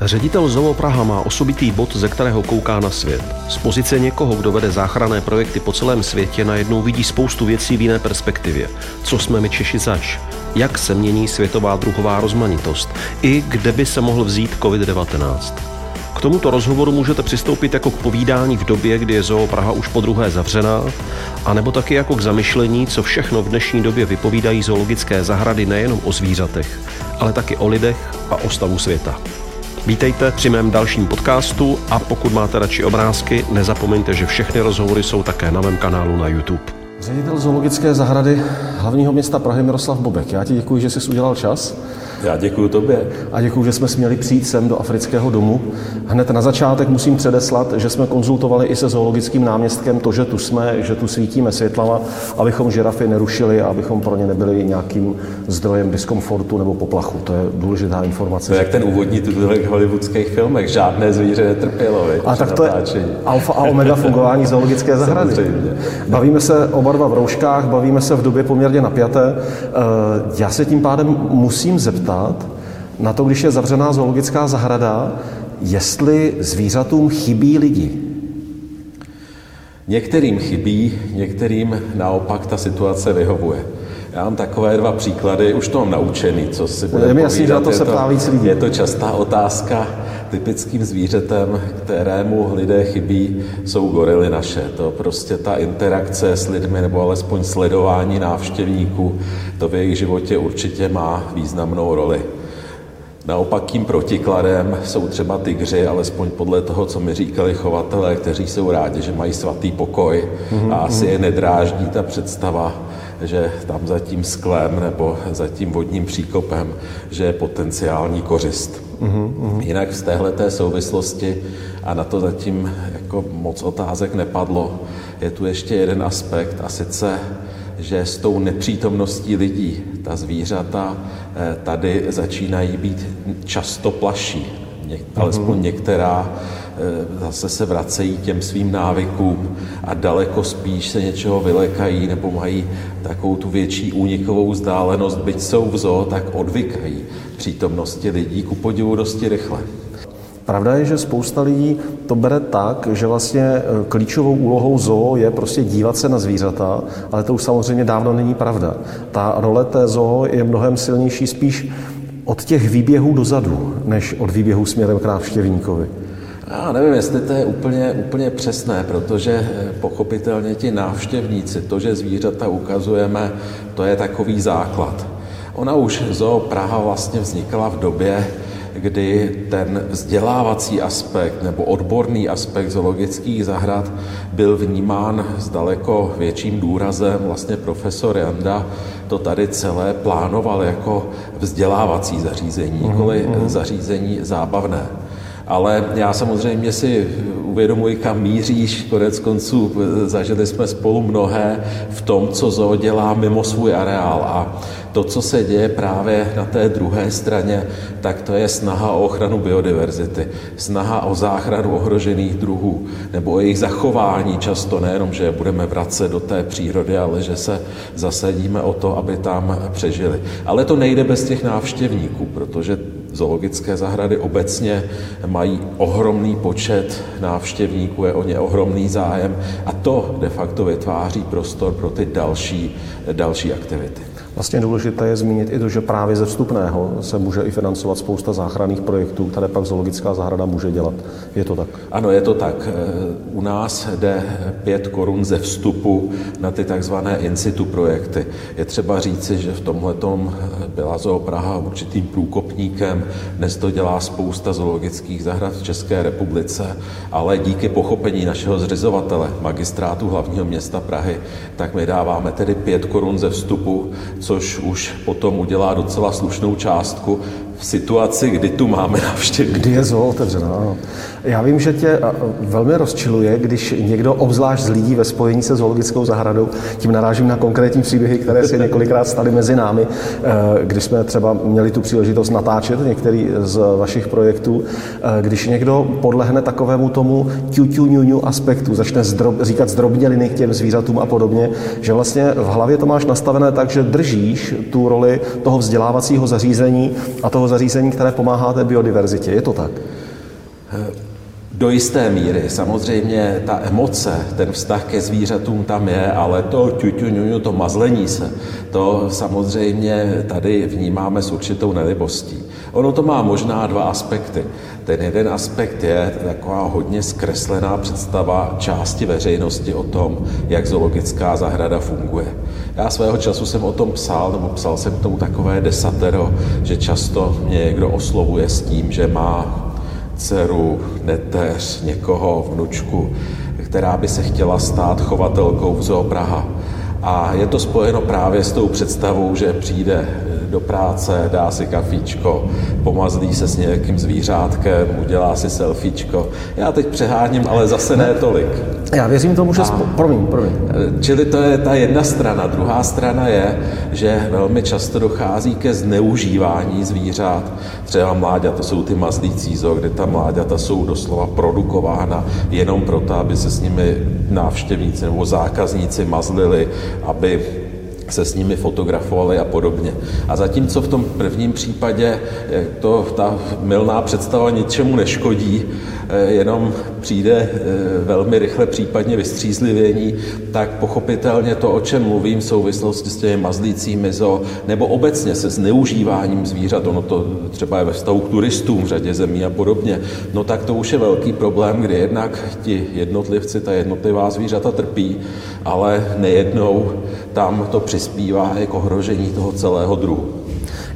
Ředitel Zoo Praha má osobitý bod, ze kterého kouká na svět. Z pozice někoho, kdo vede záchranné projekty po celém světě, najednou vidí spoustu věcí v jiné perspektivě. Co jsme my Češi zač? Jak se mění světová druhová rozmanitost? I kde by se mohl vzít COVID-19? K tomuto rozhovoru můžete přistoupit jako k povídání v době, kdy je Zoo Praha už po druhé zavřená, anebo taky jako k zamyšlení, co všechno v dnešní době vypovídají zoologické zahrady nejenom o zvířatech, ale taky o lidech a o stavu světa. Vítejte při mém dalším podcastu a pokud máte radši obrázky, nezapomeňte, že všechny rozhovory jsou také na mém kanálu na YouTube. Ředitel zoologické zahrady hlavního města Prahy Miroslav Bobek, já ti děkuji, že jsi udělal čas. Já děkuji tobě. A děkuji, že jsme směli přijít sem do afrického domu. Hned na začátek musím předeslat, že jsme konzultovali i se zoologickým náměstkem to, že tu jsme, že tu svítíme světlama, abychom žirafy nerušili a abychom pro ně nebyli nějakým zdrojem diskomfortu nebo poplachu. To je důležitá informace. To je jak ten úvodní titulek v hollywoodských filmech. Žádné zvíře netrpělo. A tak to je alfa a omega fungování zoologické zahrady. Samozřejmě. Bavíme se oba dva v rouškách, bavíme se v době poměrně napjaté. Eh, já se tím pádem musím zeptat, zeptat na to, když je zavřená zoologická zahrada, jestli zvířatům chybí lidi. Některým chybí, některým naopak ta situace vyhovuje. Já mám takové dva příklady, už to mám naučený, co si bude Je jasný, že na to se ptá víc lidí. Je to častá otázka. Typickým zvířetem, kterému lidé chybí, jsou gorily naše. To prostě ta interakce s lidmi, nebo alespoň sledování návštěvníků, to v jejich životě určitě má významnou roli. Naopak tím protikladem jsou třeba tygři, alespoň podle toho, co mi říkali chovatelé, kteří jsou rádi, že mají svatý pokoj a asi je nedráždí ta představa, že tam za tím sklem nebo za tím vodním příkopem, že je potenciální kořist. Mm-hmm. Jinak z téhle souvislosti, a na to zatím jako moc otázek nepadlo, je tu ještě jeden aspekt, a sice, že s tou nepřítomností lidí ta zvířata eh, tady začínají být často plaší. Něk, mm-hmm. alespoň některá zase se vracejí těm svým návykům a daleko spíš se něčeho vylekají nebo mají takovou tu větší únikovou vzdálenost, byť jsou v zoo, tak odvykají přítomnosti lidí ku podivu dosti rychle. Pravda je, že spousta lidí to bere tak, že vlastně eh, klíčovou úlohou zoo je prostě dívat se na zvířata, ale to už samozřejmě dávno není pravda. Ta role té zoo je mnohem silnější spíš od těch výběhů dozadu, než od výběhů směrem k návštěvníkovi. Já nevím, jestli to je úplně, úplně přesné, protože eh, pochopitelně ti návštěvníci, to, že zvířata ukazujeme, to je takový základ. Ona už Zoo Praha vlastně vznikla v době, kdy ten vzdělávací aspekt nebo odborný aspekt zoologických zahrad byl vnímán s daleko větším důrazem. Vlastně profesor Janda to tady celé plánoval jako vzdělávací zařízení, nikoli mm-hmm. zařízení zábavné ale já samozřejmě si uvědomuji, kam míříš. Konec konců zažili jsme spolu mnohé v tom, co zoo dělá mimo svůj areál. A to, co se děje právě na té druhé straně, tak to je snaha o ochranu biodiverzity, snaha o záchranu ohrožených druhů, nebo o jejich zachování často, nejenom, že je budeme vracet do té přírody, ale že se zasadíme o to, aby tam přežili. Ale to nejde bez těch návštěvníků, protože zoologické zahrady obecně mají ohromný počet návštěvníků, je o ně ohromný zájem a to de facto vytváří prostor pro ty další, další aktivity. Vlastně důležité je zmínit i to, že právě ze vstupného se může i financovat spousta záchranných projektů, které pak zoologická zahrada může dělat. Je to tak? Ano, je to tak. U nás jde 5 korun ze vstupu na ty takzvané in situ projekty. Je třeba říci, že v tomhle byla Zoo Praha určitým průkopníkem. Dnes to dělá spousta zoologických zahrad v České republice, ale díky pochopení našeho zřizovatele, magistrátu hlavního města Prahy, tak my dáváme tedy 5 korun ze vstupu, což už potom udělá docela slušnou částku v situaci, kdy tu máme návštěvy. Kdy je zoo otevřeno, Já vím, že tě velmi rozčiluje, když někdo, obzvlášť z lidí ve spojení se zoologickou zahradou, tím narážím na konkrétní příběhy, které se několikrát staly mezi námi, eh, když jsme třeba měli tu příležitost natáčet některý z vašich projektů, eh, když někdo podlehne takovému tomu ňu aspektu, začne zdrob, říkat zdrobněliny k těm zvířatům a podobně, že vlastně v hlavě to máš nastavené tak, že držíš tu roli toho vzdělávacího zařízení a toho zařízení, které pomáhá té biodiverzitě. Je to tak? Do jisté míry. Samozřejmě ta emoce, ten vztah ke zvířatům tam je, ale to ťuťu, to mazlení se, to samozřejmě tady vnímáme s určitou nelibostí. Ono to má možná dva aspekty. Ten jeden aspekt je taková hodně zkreslená představa části veřejnosti o tom, jak zoologická zahrada funguje. Já svého času jsem o tom psal, nebo psal jsem tomu takové desatero, že často mě někdo oslovuje s tím, že má dceru, neteř, někoho, vnučku, která by se chtěla stát chovatelkou v Zoo Praha. A je to spojeno právě s tou představou, že přijde do práce, dá si kafíčko, pomazlí se s nějakým zvířátkem, udělá si selfiečko. Já teď přeháním, ale zase ne tolik. Já věřím tomu, že... Spo... Promiň, promiň. Čili to je ta jedna strana. Druhá strana je, že velmi často dochází ke zneužívání zvířat. Třeba mláďata, to jsou ty mazlící zo, kde ta mláďata jsou doslova produkována jenom proto, aby se s nimi návštěvníci nebo zákazníci mazlili, aby se s nimi fotografovali a podobně. A zatímco v tom prvním případě to, ta milná představa ničemu neškodí, eh, jenom přijde eh, velmi rychle případně vystřízlivění, tak pochopitelně to, o čem mluvím v souvislosti s těmi mazlícími zo, nebo obecně se zneužíváním zvířat, ono to třeba je ve vztahu k turistům v řadě zemí a podobně, no tak to už je velký problém, kdy jednak ti jednotlivci, ta jednotlivá zvířata trpí, ale nejednou tam to přispívá k ohrožení toho celého druhu.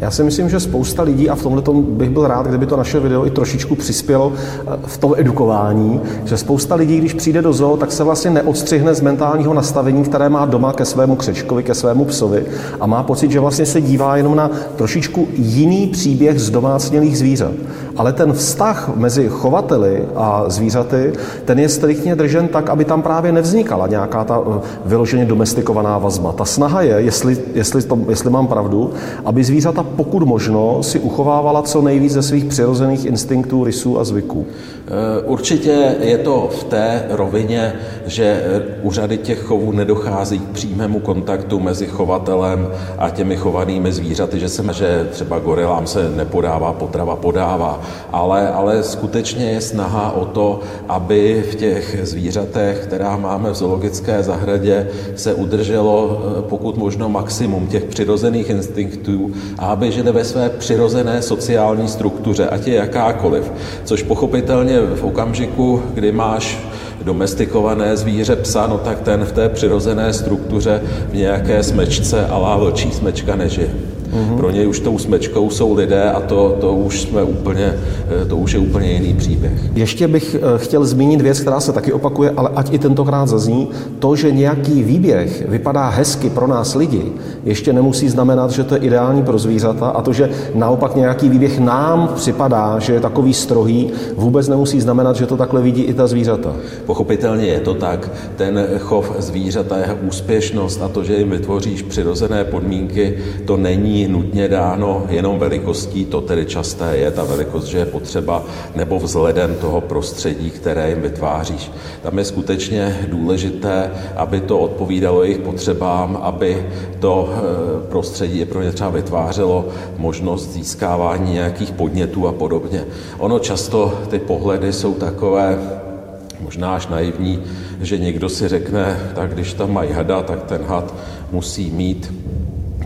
Já si myslím, že spousta lidí, a v tomhle bych byl rád, kdyby to naše video i trošičku přispělo eh, v tom edukování, že spousta lidí, když přijde do zoo, tak se vlastně neodstřihne z mentálního nastavení, které má doma ke svému křečkovi, ke svému psovi a má pocit, že vlastně se dívá jenom na trošičku jiný příběh z domácnělých zvířat. Ale ten vztah mezi chovateli a zvířaty, ten je striktně držen tak, aby tam právě nevznikala nějaká ta eh, vyloženě domestikovaná vazba. Ta snaha je, jestli, jestli, to, jestli mám pravdu, aby zvířata pokud možno si uchovávala co nejvíc ze svých přirozených instinktů, rysů a zvyků. Eh, určitě je to v té rovině, že u řady těch chovů nedochází k přímému kontaktu mezi chovatelem a těmi chovanými zvířaty, že se že třeba gorilám se nepodává potrava, podává, ale, ale skutečně je snaha o to, aby v těch zvířatech, která máme v zoologické zahradě, se udrželo eh, pokud možno maximum těch přirozených instinktů a aby žili ve své přirozené sociální struktuře, ať je jakákoliv, což pochopitelně v okamžiku, kdy máš domestikované zvíře psa, no tak ten v té přirozené struktuře v nějaké smečce a vlčí smečka nežije. Mm-hmm. Pro něj už tou smečkou jsou lidé a to, to už jsme úplně, eh, to už je úplně jiný příběh. Ještě bych eh, chtěl zmínit věc, která se taky opakuje, ale ať i tentokrát zazní, to, že nějaký výběh vypadá hezky pro nás lidi, ještě nemusí znamenat, že to je ideální pro zvířata a to, že naopak nějaký výběh nám připadá, že je takový strohý, vůbec nemusí znamenat, že to takhle vidí i ta zvířata. Pochopitelně je to tak. Ten chov zvířata, jeho úspěšnost a to, že jim vytvoříš přirozené podmínky, to není nutně dáno jenom velikostí, to tedy časté je ta velikost, že je potřeba, nebo vzhledem toho prostředí, které jim vytváříš. Tam je skutečně důležité, aby to odpovídalo jejich potřebám, aby to eh, prostředí pro ně třeba vytvářelo možnost získávání nějakých podnětů a podobně. Ono často ty pohledy jsou takové, možná až naivní, že někdo si řekne, tak když tam mají hada, tak ten had musí mít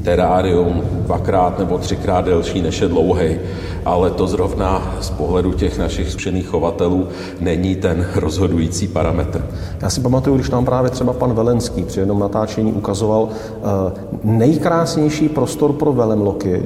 terárium dvakrát nebo třikrát delší než je dlouhý, ale to zrovna z pohledu těch našich zkušených chovatelů není ten rozhodující parametr. Já si pamatuju, když nám právě třeba pan Velenský při jednom natáčení ukazoval eh, nejkrásnější prostor pro velemloky,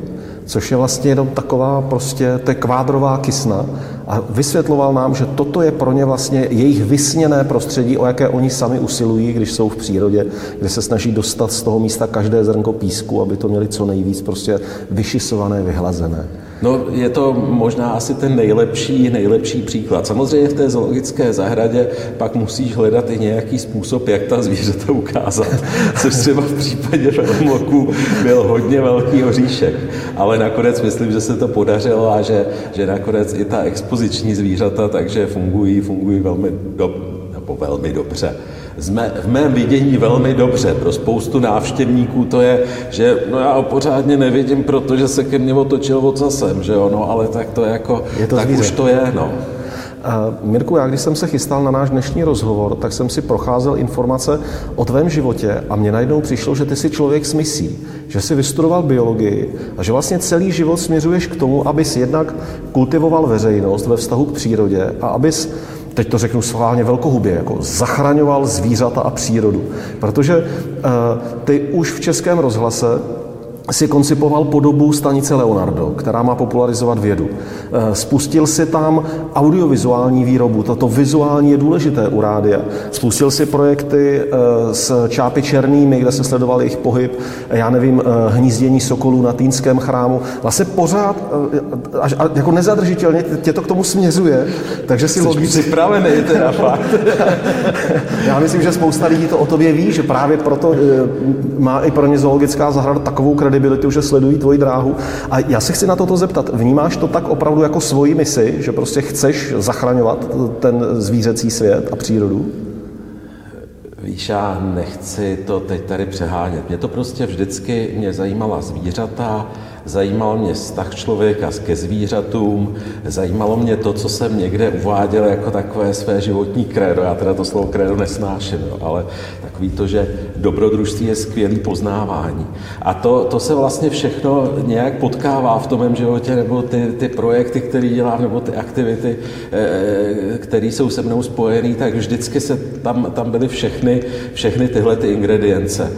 což je vlastně jenom taková prostě, to je kvádrová kysna a vysvětloval nám, že toto je pro ně vlastně jejich vysněné prostředí, o jaké oni sami usilují, když jsou v přírodě, kde se snaží dostat z toho místa každé zrnko písku, aby to měli co nejvíc prostě vyšisované, vyhlazené. No, je to možná asi ten nejlepší, nejlepší příklad. Samozřejmě v té zoologické zahradě pak musíš hledat i nějaký způsob, jak ta zvířata ukázat, což třeba v případě velmoků byl hodně velký oříšek. Ale nakonec myslím, že se to podařilo a že, že nakonec i ta expoziční zvířata takže fungují, fungují velmi, do, nebo velmi dobře. Zme, v mém vidění velmi dobře. Pro spoustu návštěvníků to je, že no já ho pořádně nevidím, protože se ke mně otočil ocasem, že jo, no ale tak to je jako, je to tak zvíře. už to je, no. Mirku, já když jsem se chystal na náš dnešní rozhovor, tak jsem si procházel informace o tvém životě a mně najednou přišlo, že ty jsi člověk s misí, že jsi vystudoval biologii a že vlastně celý život směřuješ k tomu, abys jednak kultivoval veřejnost ve vztahu k přírodě a abys teď to řeknu schválně velkohubě, jako zachraňoval zvířata a přírodu. Protože uh, ty už v českém rozhlase si koncipoval podobu stanice Leonardo, která má popularizovat vědu. Eh, spustil si tam audiovizuální výrobu, tato vizuální je důležité u rádia. Spustil si projekty eh, s čápy černými, kde se sledoval jejich pohyb, já nevím, eh, hnízdění sokolů na Týnském chrámu. Vlastně pořád, až, jako nezadržitelně tě to k tomu směřuje, takže si logicky... připravený teda fakt. já myslím, že spousta lidí to o tobě ví, že právě proto má i pro ně zoologická zahrada takovou kredibilitu, kredibilitu, že sledují tvoji dráhu. A já se chci na toto zeptat. Vnímáš to tak opravdu jako svoji misi, že prostě chceš zachraňovat ten zvířecí svět a přírodu? Víš, já nechci to teď tady přehánět. Mě to prostě vždycky, mě zajímala zvířata, Zajímal mě vztah člověka ke zvířatům, zajímalo mě to, co jsem někde uváděl jako takové své životní krédo. Já teda to slovo krédo nesnáším, jo, ale takový to, že dobrodružství je skvělý poznávání. A to, to se vlastně všechno nějak potkává v tom mém životě, nebo ty, ty projekty, které dělám, nebo ty aktivity, eh, které jsou se mnou spojené, tak vždycky se tam, tam byly všechny, všechny tyhle ty ingredience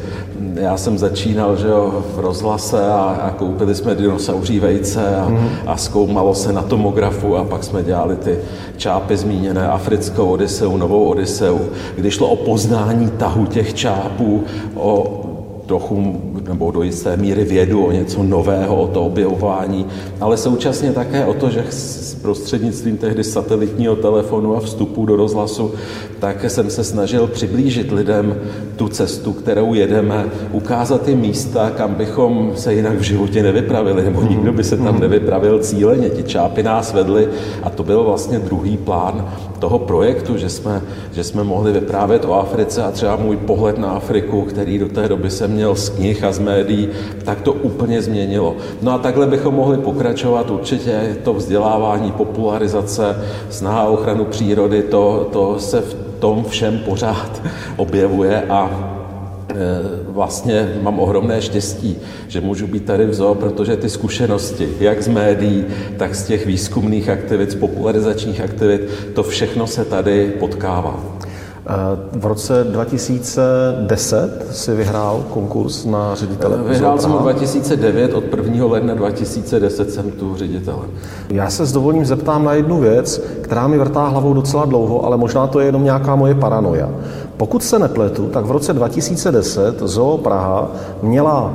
já jsem začínal že jo, v rozhlase a, a koupili jsme dinosauří vejce a, mm-hmm. a zkoumalo se na tomografu a pak jsme dělali ty čápy zmíněné, africkou Odiseu, novou Odiseu, kdy šlo o poznání tahu těch čápů, o trochu nebo do jisté míry vědu o něco nového, o to objevování, ale současně také o to, že s prostřednictvím tehdy satelitního telefonu a vstupu do rozhlasu, tak jsem se snažil přiblížit lidem tu cestu, kterou jedeme, ukázat ty místa, kam bychom se jinak v životě nevypravili, nebo nikdo by se tam nevypravil cíleně. Ti čápy nás vedli a to byl vlastně druhý plán toho projektu, že jsme, že jsme mohli vyprávět o Africe a třeba můj pohled na Afriku, který do té doby jsem měl z knih a z médií, tak to úplně změnilo. No a takhle bychom mohli pokračovat určitě to vzdělávání, popularizace, snaha o ochranu přírody, to, to se v tom všem pořád objevuje a e, vlastně mám ohromné štěstí, že můžu být tady v zoo, protože ty zkušenosti, jak z médií, tak z těch výzkumných aktivit, z popularizačních aktivit, to všechno se tady potkává. V roce 2010 si vyhrál konkurs na ředitele. Eh, vyhrál jsem 2009, od 1. ledna 2010 jsem tu ředitelem. Já se s dovolím zeptám na jednu věc, která mi vrtá hlavou docela dlouho, ale možná to je jenom nějaká moje paranoja. Pokud se nepletu, tak v roce 2010 Zoo Praha měla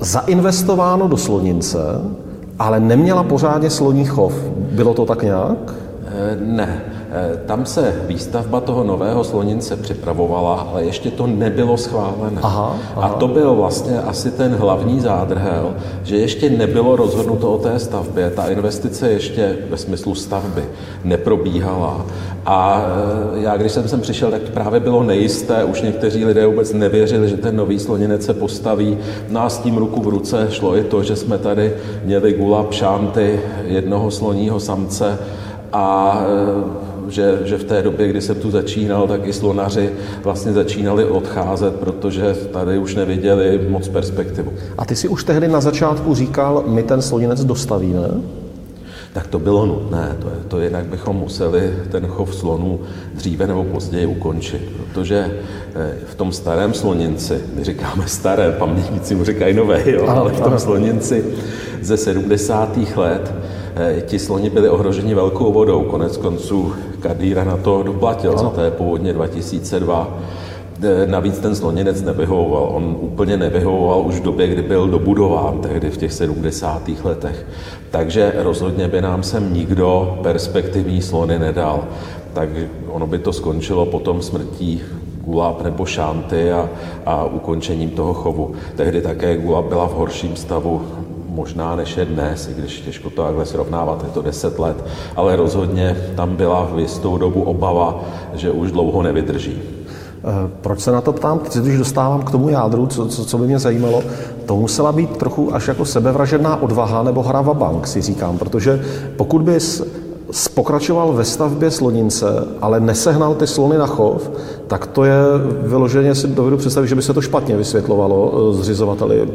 zainvestováno do slonince, ale neměla pořádně sloní chov. Bylo to tak nějak? Eh, ne. Eh, tam se výstavba toho nového slonince připravovala, ale ještě to nebylo schválené. Aha, aha. A to byl vlastně asi ten hlavní zádrhel, že ještě nebylo rozhodnuto o té stavbě. Ta investice ještě ve smyslu stavby neprobíhala. A eh, já, když jsem sem přišel, tak právě bylo nejisté, už někteří lidé vůbec nevěřili, že ten nový sloninec se postaví. No a s tím ruku v ruce šlo i to, že jsme tady měli gula pšánty jednoho sloního samce a eh, že, že v té době, kdy jsem tu začínal, tak i slonaři vlastně začínali odcházet, protože tady už neviděli moc perspektivu. A ty si už tehdy na začátku říkal, my ten sloninec dostavíme? tak to bylo nutné. To, je, to jinak bychom museli ten chov slonů dříve nebo později ukončit, protože eh, v tom starém sloninci, my říkáme staré, pamětníci mu říkají nové, jo, ale v tom sloninci ze 70. let ti sloni byli ohroženi velkou vodou. Konec konců Kadíra na to doplatil, za to je původně 2002. Eh, navíc ten sloninec nevyhovoval. On úplně nevyhovoval už v době, kdy byl dobudován, tehdy v těch 70. letech. Takže rozhodně by nám sem nikdo perspektivní slony nedal. Tak ono by to skončilo potom smrtí Gulab nebo Šanty a, a ukončením toho chovu. Tehdy také Gulab byla v horším stavu možná než je dnes, i když těžko to takhle srovnávat, je to 10 let, ale rozhodně tam byla v jistou dobu obava, že už dlouho nevydrží. Proč se na to ptám? Když dostávám k tomu jádru, co, co, co by mě zajímalo, to musela být trochu až jako sebevražedná odvaha nebo hrava bank, si říkám, protože pokud bys pokračoval ve stavbě slonince, ale nesehnal ty slony na chov, tak to je vyloženě si dovedu představit, že by se to špatně vysvětlovalo eh, zřizovateli,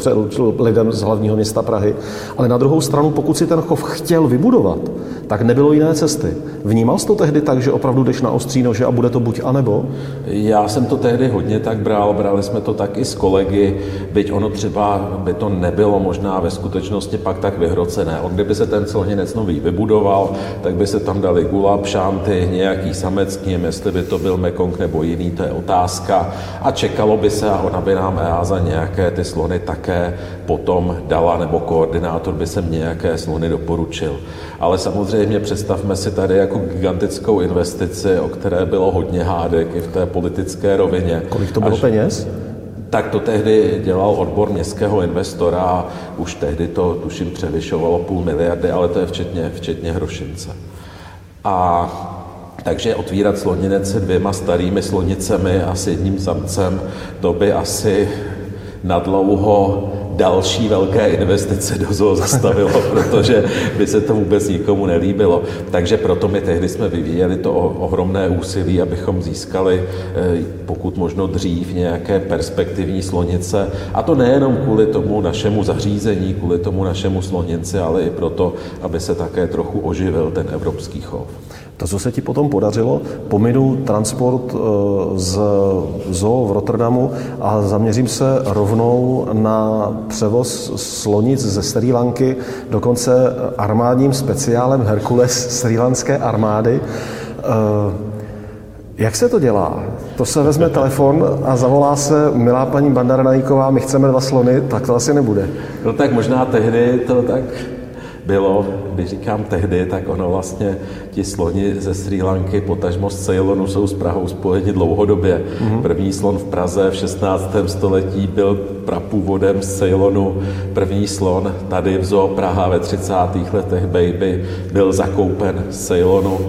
lidem z hlavního města Prahy. Ale na druhou stranu, pokud si ten chov chtěl vybudovat, tak nebylo jiné cesty. Vnímal jsi to tehdy tak, že opravdu jdeš na ostří nože a bude to buď a nebo? Já jsem to tehdy hodně tak bral, brali jsme to tak i s kolegy, byť ono třeba by to nebylo možná ve skutečnosti pak tak vyhrocené. On kdyby se ten sloninec nový vybudoval, tak by se tam dali gulab, šanty, nějaký samec k ním, jestli by to byl Mekong nebo jiný, to je otázka. A čekalo by se, a ona by nám EASA nějaké ty slony také potom dala, nebo koordinátor by se nějaké slony doporučil. Ale samozřejmě představme si tady jako gigantickou investici, o které bylo hodně hádek i v té politické rovině. Kolik to bylo Až... peněz? Tak to tehdy dělal odbor městského investora, už tehdy to tuším převyšovalo půl miliardy, ale to je včetně, včetně Hrošince. A takže otvírat sloninec se dvěma starými slonicemi a s jedním samcem, to by asi nadlouho další velké investice do zoo zastavilo, protože by se to vůbec nikomu nelíbilo. Takže proto my tehdy jsme vyvíjeli to ohromné úsilí, abychom získali eh, pokud možno dřív nějaké perspektivní slonice. A to nejenom kvůli tomu našemu zařízení, kvůli tomu našemu slonici, ale i proto, aby se také trochu oživil ten evropský chov. To, co se ti potom podařilo, pominu transport eh, z zoo v Rotterdamu a zaměřím se rovnou na převoz slonic ze Sri Lanky, dokonce armádním speciálem Herkules Sri Lanské armády. Eh, jak se to dělá? To se vezme telefon a zavolá se, milá paní Bandaranajíková, my chceme dva slony, tak to asi nebude. No tak možná tehdy to tak bylo, když říkám tehdy, tak ono vlastně ti sloni ze Sri Lanky, potažmo z Ceylonu, jsou s Prahou spojeni dlouhodobě. Mm-hmm. První slon v Praze v 16. století byl prapůvodem z Ceylonu. První slon tady v Zoo Praha ve 30. letech Baby byl zakoupen z Ceylonu.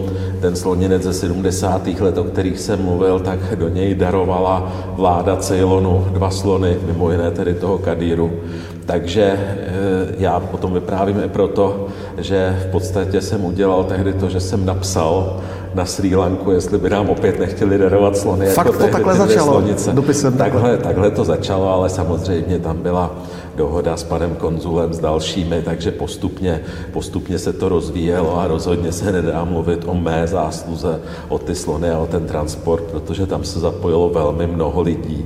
Ten sloninec ze 70. let, o kterých jsem mluvil, tak do něj darovala vláda Ceylonu dva slony, mimo jiné tedy toho Kadíru. Takže eh, já o tom vyprávím i proto, že v podstatě jsem udělal tehdy to, že jsem napsal na Sri Lanku, jestli by nám opět nechtěli darovat slony. Fakt jako to takhle začalo? Slonice. Dopisem takhle. takhle. Takhle to začalo, ale samozřejmě tam byla dohoda s panem konzulem, s dalšími, takže postupně, postupně se to rozvíjelo a rozhodně se nedá mluvit o mé zásluze, o ty slony a o ten transport, protože tam se zapojilo velmi mnoho lidí.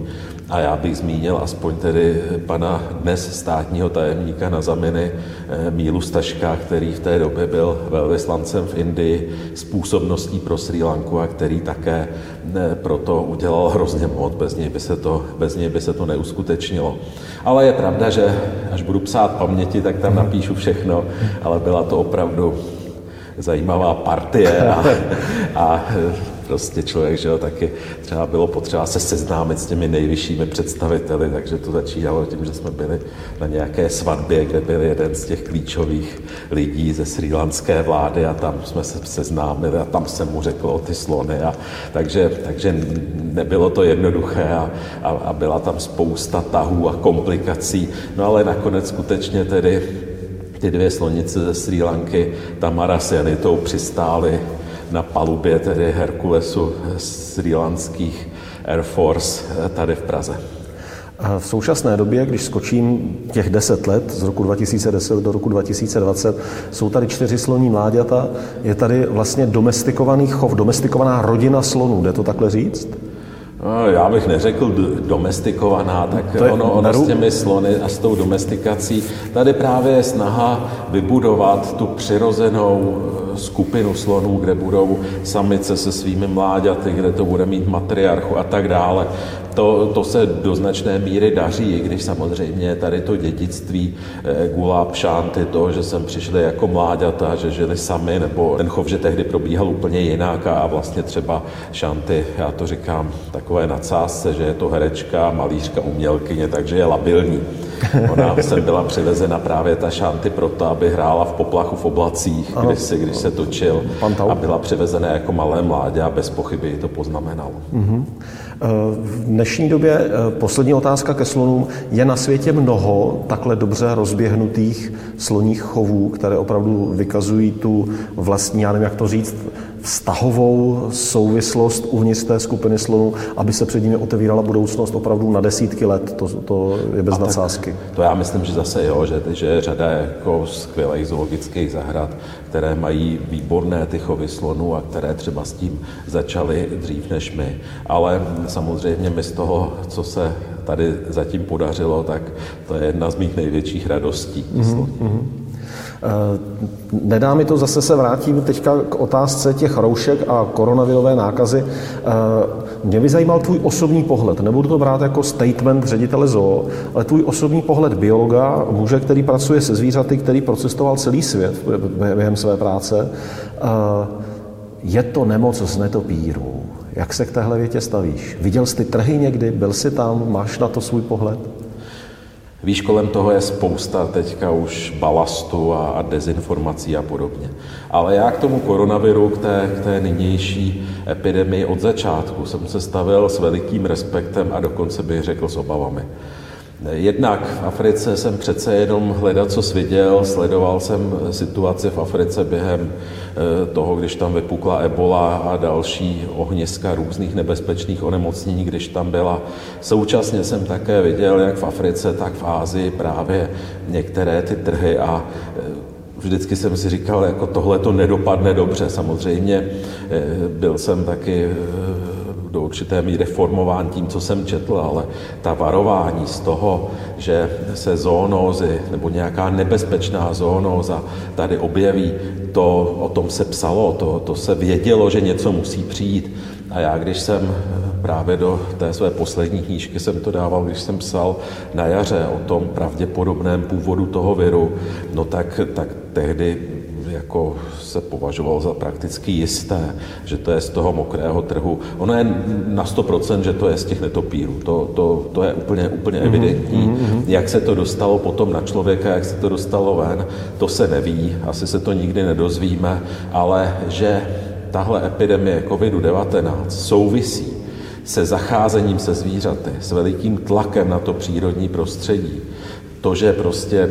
A já bych zmínil aspoň tedy pana dnes státního tajemníka na zaminy eh, Mílu Staška, který v té době byl velvyslancem v Indii s působností pro Sri Lanku a který také eh, proto udělal hrozně moc. Bez něj by se to, bez něj by se to neuskutečnilo. Ale je pravda, že až budu psát paměti, tak tam napíšu všechno, ale byla to opravdu zajímavá partie a, a prostě člověk, že jo, taky třeba bylo potřeba se seznámit s těmi nejvyššími představiteli, takže to začínalo tím, že jsme byli na nějaké svatbě, kde byl jeden z těch klíčových lidí ze srílanské vlády a tam jsme se seznámili a tam jsem mu řekl o ty slony a takže, takže nebylo to jednoduché a, a, a byla tam spousta tahů a komplikací, no ale nakonec skutečně tedy ty dvě slonice ze Sri Lanky, Tamara s Janitou přistály na palubě tedy Herkulesu Sri Lanských Air Force eh, tady v Praze. V současné době, když skočím těch 10 let, z roku 2010 do roku 2020, jsou tady čtyři sloní mláďata, je tady vlastně domestikovaný chov, domestikovaná rodina slonů, jde to takhle říct? No, já bych neřekl domestikovaná, tak to ono, ono s těmi slony a s tou domestikací, tady právě je snaha vybudovat tu přirozenou eh, skupinu slonů, kde budou samice se svými mláďaty, kde to bude mít matriarchu a tak dále to, to se do značné míry daří, i když samozřejmě tady to dědictví eh, Gulab Šanty, to, že sem přišli jako mláďata, že žili sami, nebo ten chov, že tehdy probíhal úplně jinak a vlastně třeba Šanty, já to říkám takové nadsázce, že je to herečka, malířka, umělkyně, takže je labilní Ona sem byla přivezena právě ta šanty proto, aby hrála v poplachu v oblacích, když, si, když se točil a byla přivezena jako malé mládě a bez pochyby to poznamenalo. Mm-hmm. V dnešní době eh, poslední otázka ke slonům. Je na světě mnoho takhle dobře rozběhnutých sloních chovů, které opravdu vykazují tu vlastní, já nevím, jak to říct, vztahovou souvislost uvnitř té skupiny slonů, aby se před nimi otevírala budoucnost opravdu na desítky let. To, to je bez nadsázky. To já myslím, že zase jo, že, že je řada jako skvělých zoologických zahrad, které mají výborné ty chovy slonů a které třeba s tím začaly dřív než my. Ale samozřejmě my z toho, co se tady zatím podařilo, tak to je jedna z mých největších radostí. Mm-hmm. Eh, nedá mi to, zase se vrátím teďka k otázce těch roušek a koronavirové nákazy. Eh, mě by zajímal tvůj osobní pohled. Nebudu to brát jako statement ředitele zoo, ale tvůj osobní pohled biologa, muže, který pracuje se zvířaty, který procestoval celý svět během své práce. Eh, je to nemoc z netopíru. Jak se k téhle větě stavíš? Viděl jsi ty trhy někdy? Byl jsi tam? Máš na to svůj pohled? Víš, kolem toho je spousta teďka už balastu a, a dezinformací a podobně. Ale já k tomu koronaviru, k té, k té nynější epidemii od začátku jsem se stavil s velikým respektem a dokonce bych řekl s obavami. Jednak v Africe jsem přece jenom hledat, co sviděl, sledoval jsem situaci v Africe během eh, toho, když tam vypukla ebola a další ohniska různých nebezpečných onemocnění, když tam byla. Současně jsem také viděl, jak v Africe, tak v Ázii právě některé ty trhy a eh, vždycky jsem si říkal, jako tohle to nedopadne dobře. Samozřejmě eh, byl jsem taky do určité míry formován tím, co jsem četl, ale ta varování z toho, že se zoonózy nebo nějaká nebezpečná zoonóza tady objeví, to o tom se psalo, to, to se vědělo, že něco musí přijít. A já, když jsem právě do té své poslední knížky jsem to dával, když jsem psal na jaře o tom pravděpodobném původu toho viru, no tak, tak tehdy jako se považovalo za prakticky jisté, že to je z toho mokrého trhu. Ono je na 100%, že to je z těch netopírů. To, to, to je úplně, úplně mhm, evidentní. Mm-hmm. Jak se to dostalo potom na člověka, jak se to dostalo ven, to se neví, asi se to nikdy nedozvíme, ale že tahle epidemie COVID-19 souvisí se zacházením se zvířaty, s velikým tlakem na to přírodní prostředí, to, že prostě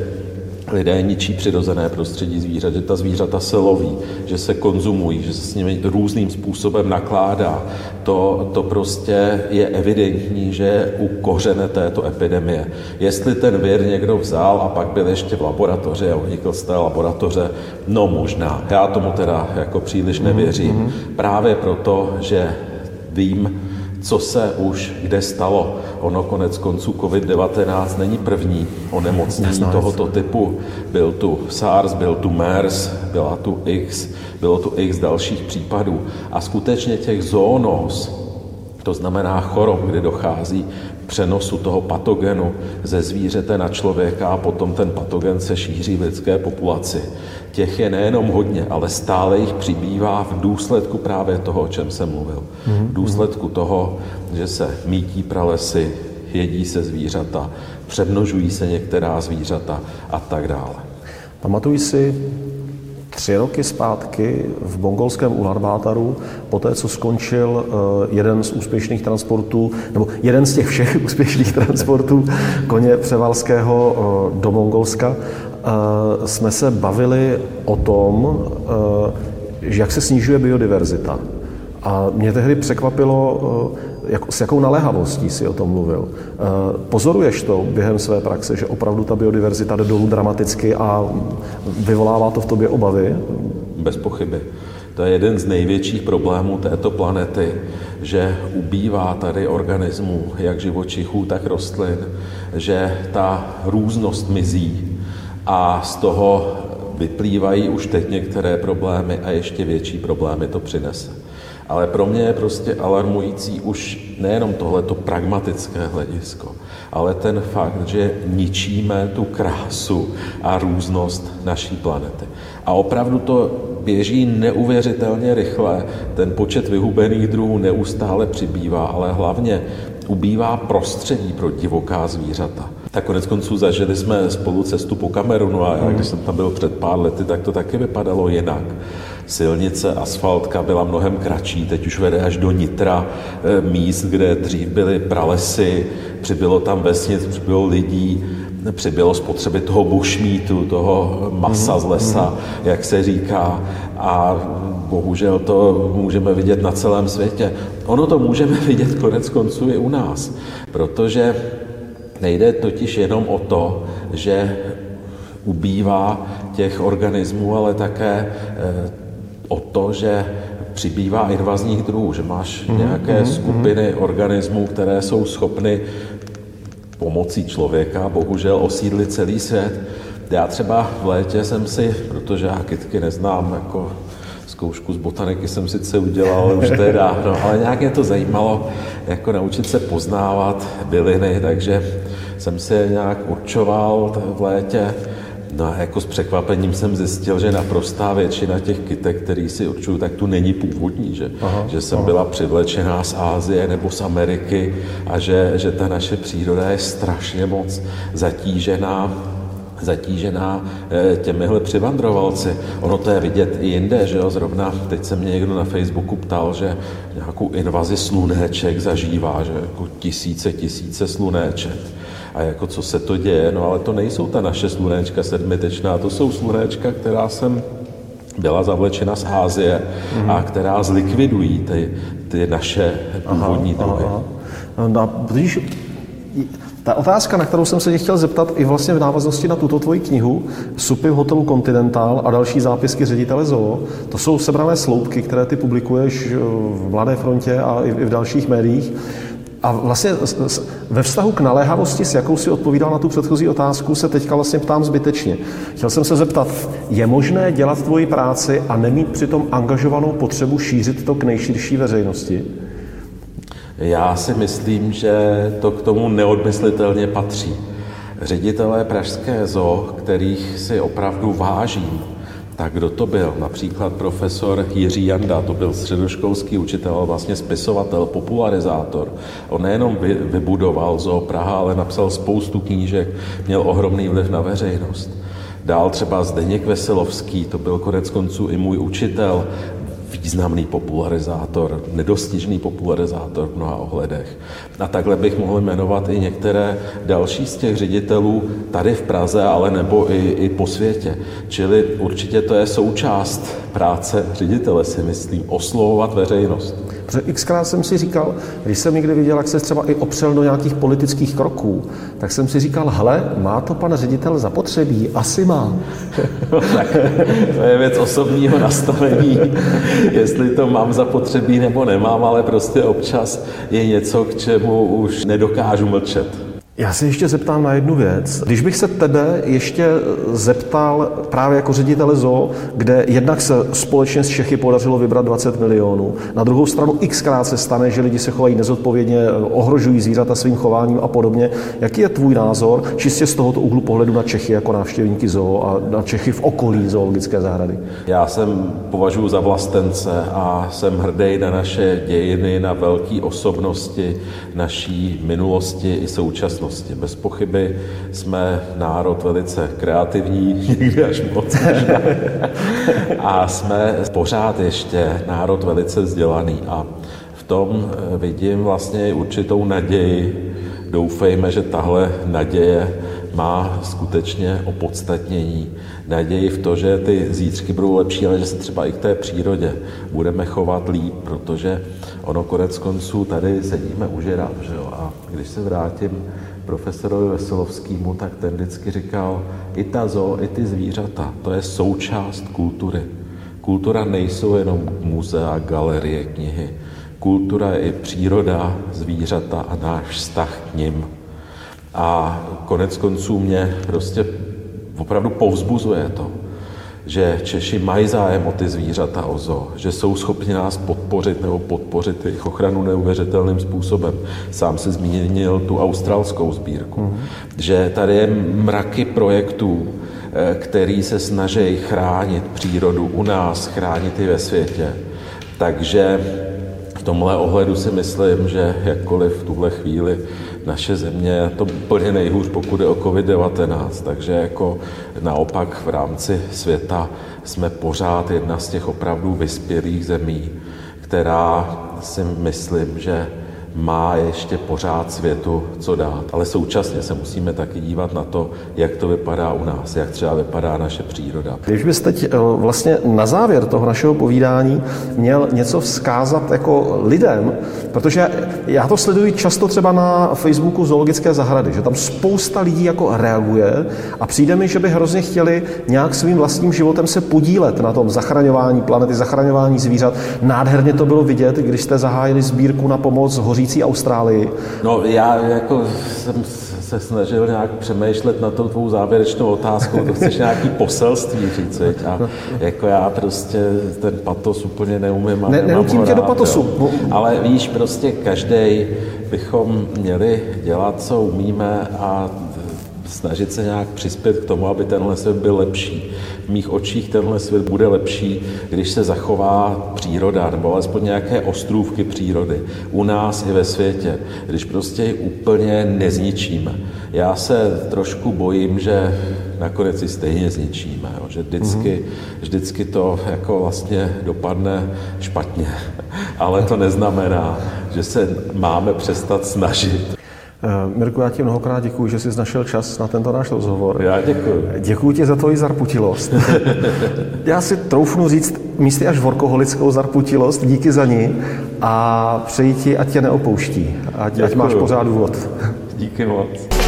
lidé ničí přirozené prostředí zvířat, že ta zvířata se loví, že se konzumují, že se s nimi různým způsobem nakládá. To, to prostě je evidentní, že u kořene této epidemie. Jestli ten vir někdo vzal a pak byl ještě v laboratoři a unikl z té laboratoře, no možná. Já tomu teda jako příliš nevěřím. Mm-hmm. Právě proto, že vím, co se už kde stalo. Ono konec konců COVID-19 není první onemocnění tohoto typu. Byl tu SARS, byl tu MERS, byla tu X, bylo tu X dalších případů. A skutečně těch zónos, to znamená chorob, kdy dochází přenosu toho patogenu ze zvířete na člověka a potom ten patogen se šíří v lidské populaci. Těch je nejenom hodně, ale stále jich přibývá v důsledku právě toho, o čem jsem mluvil. V důsledku toho, že se mítí pralesy, jedí se zvířata, přemnožují se některá zvířata a tak dále. Pamatuji si tři roky zpátky v mongolském Ularbátaru, po té, co skončil eh, jeden z úspěšných transportů, nebo jeden z těch všech úspěšných transportů koně Převalského eh, do Mongolska, eh, jsme se bavili o tom, jak se snižuje biodiverzita. A mě tehdy překvapilo, jak, s jakou naléhavostí si o tom mluvil. Pozoruješ to během své praxe, že opravdu ta biodiverzita jde dolů dramaticky a vyvolává to v tobě obavy? Bez pochyby. To je jeden z největších problémů této planety, že ubývá tady organismů, jak živočichů, tak rostlin, že ta různost mizí a z toho vyplývají už teď některé problémy a ještě větší problémy to přinese. Ale pro mě je prostě alarmující už nejenom tohleto pragmatické hledisko, ale ten fakt, že ničíme tu krásu a různost naší planety. A opravdu to běží neuvěřitelně rychle, ten počet vyhubených druhů neustále přibývá, ale hlavně ubývá prostředí pro divoká zvířata. tak konec konců zažili jsme spolu cestu po Kamerunu a já, když jsem tam byl před pár lety, tak to taky vypadalo jinak. Silnice, asfaltka byla mnohem kratší, teď už vede až do Nitra, eh, míst, kde dřív byly pralesy, přibylo tam vesnic, přibylo lidí, přibylo spotřeby toho bušmítu, toho masa z lesa, jak se říká, a bohužel to můžeme vidět na celém světě. Ono to můžeme vidět konec konců i u nás, protože nejde totiž jenom o to, že ubývá těch organismů, ale také eh, o to, že přibývá invazních druhů, že máš nějaké skupiny organismů, které jsou schopny pomocí člověka bohužel osídlit celý svět. Já třeba v létě jsem si, protože já kytky neznám, jako zkoušku z botaniky jsem sice udělal, ale už to je dávno, ale nějak mě to zajímalo, jako naučit se poznávat byliny, takže jsem se nějak určoval v létě, No a jako s překvapením jsem zjistil, že naprostá většina těch kytek, který si určuju, tak tu není původní, že, aha, že jsem aha. byla přivlečená z Ázie nebo z Ameriky a že, že ta naše příroda je strašně moc zatížená zatížená eh, těmihle přivandrovalci. Ono to je vidět i jinde, že jo, zrovna teď se mě někdo na Facebooku ptal, že nějakou invazi slunéček zažívá, že jako tisíce, tisíce slunéček a jako co se to děje, no ale to nejsou ta naše slunéčka sedmitečná, to jsou slunéčka, která jsem byla zavlečena z Ázie mm. a která zlikvidují ty, ty naše původní druhy. Aha. No, když ta otázka, na kterou jsem se tě chtěl zeptat i vlastně v návaznosti na tuto tvoji knihu, Supy v hotelu Continental a další zápisky ředitele ZOO, to jsou sebrané sloupky, které ty publikuješ v Mladé frontě a i v dalších médiích. A vlastně ve vztahu k naléhavosti, s jakou si odpovídal na tu předchozí otázku, se teďka vlastně ptám zbytečně. Chtěl jsem se zeptat, je možné dělat tvoji práci a nemít přitom angažovanou potřebu šířit to k nejširší veřejnosti? Já si myslím, že to k tomu neodmyslitelně patří. Ředitelé Pražské zoo, kterých si opravdu vážím, tak kdo to byl? Například profesor Jiří Janda, to byl středoškolský učitel, vlastně spisovatel, popularizátor. On nejenom vybudoval Zoo Praha, ale napsal spoustu knížek, měl ohromný vliv na veřejnost. Dál třeba Zdeněk Veselovský, to byl konec konců i můj učitel, významný popularizátor, nedostižný popularizátor v mnoha ohledech. A takhle bych mohl jmenovat i některé další z těch ředitelů tady v Praze, ale nebo i, i po světě. Čili určitě to je součást práce ředitele, si myslím, oslovovat veřejnost. Protože xkrát jsem si říkal, když jsem někdy viděl, jak se třeba i opřel do nějakých politických kroků, tak jsem si říkal, hele, má to pan ředitel zapotřebí? Asi má. No, tak to je věc osobního nastavení, jestli to mám zapotřebí nebo nemám, ale prostě občas je něco, k čemu už nedokážu mlčet. Já se ještě zeptám na jednu věc. Když bych se tebe ještě zeptal právě jako ředitele ZO, kde jednak se společně s Čechy podařilo vybrat 20 milionů, na druhou stranu xkrát se stane, že lidi se chovají nezodpovědně, ohrožují zvířata svým chováním a podobně. Jaký je tvůj názor čistě z tohoto úhlu pohledu na Čechy jako návštěvníky ZO a na Čechy v okolí zoologické zahrady? Já jsem považuji za vlastence a jsem hrdý na naše dějiny, na velké osobnosti naší minulosti i současnosti budoucnosti. Bez pochyby jsme národ velice kreativní, někdy až moc. a jsme pořád ještě národ velice vzdělaný. A v tom eh, vidím vlastně určitou naději. Doufejme, že tahle naděje má skutečně opodstatnění. Naději v to, že ty zítřky budou lepší, ale že se třeba i k té přírodě budeme chovat líp, protože ono konec konců tady sedíme u žirav, že jo? A když se vrátím profesorovi Veselovskému, tak ten vždycky říkal, i ta zoo, i ty zvířata, to je součást kultury. Kultura nejsou jenom muzea, galerie, knihy. Kultura je i příroda, zvířata a náš vztah k nim. A konec konců mě prostě opravdu povzbuzuje to, že Češi mají zájem o ty zvířata, o zoo, že jsou schopni nás podpořit nebo podpořit jejich ochranu neuvěřitelným způsobem. Sám se zmínil tu australskou sbírku, mm. že tady je mraky projektů, eh, který se snaží chránit přírodu u nás, chránit i ve světě. Takže tomhle ohledu si myslím, že jakkoliv v tuhle chvíli naše země to úplně nejhůř, pokud je o COVID-19. Takže jako naopak v rámci světa jsme pořád jedna z těch opravdu vyspělých zemí, která si myslím, že má ještě pořád světu co dát. Ale současně se musíme taky dívat na to, jak to vypadá u nás, jak třeba vypadá naše příroda. Když bys teď eh, vlastně na závěr toho našeho povídání měl něco vzkázat jako lidem, protože já to sleduji často třeba na Facebooku Zoologické zahrady, že tam spousta lidí jako reaguje a přijde mi, že by hrozně chtěli nějak svým vlastním životem se podílet na tom zachraňování planety, zachraňování zvířat. Nádherně to bylo vidět, když jste zahájili sbírku na pomoc hoří hořící Austrálii? No já jako jsem se snažil nějak přemýšlet na to tvou závěrečnou otázku, to chceš nějaký poselství říct, a jako já prostě ten patos úplně neumím a ne, Nenutím tě do patosu. Jo. Ale víš, prostě každý bychom měli dělat, co umíme a snažit se nějak přispět k tomu, aby tenhle svět byl lepší. V mých očích tenhle svět bude lepší, když se zachová příroda, nebo alespoň nějaké ostrůvky přírody. U nás i ve světě, když prostě ji úplně nezničíme. Já se trošku bojím, že nakonec ji stejně zničíme, jo? že vždycky, mm-hmm. vždycky to jako vlastně dopadne špatně. Ale to neznamená, že se máme přestat snažit. Eh, Mirku, já ti mnohokrát děkuji, že jsi našel čas na tento náš rozhovor. Já děkuji. Děkuji ti za tvoji zarputilost. já si troufnu říct místy až vorkoholickou zarputilost, díky za ní a přeji ti, ať tě neopouští, ať, ať máš pořád důvod. Díky moc.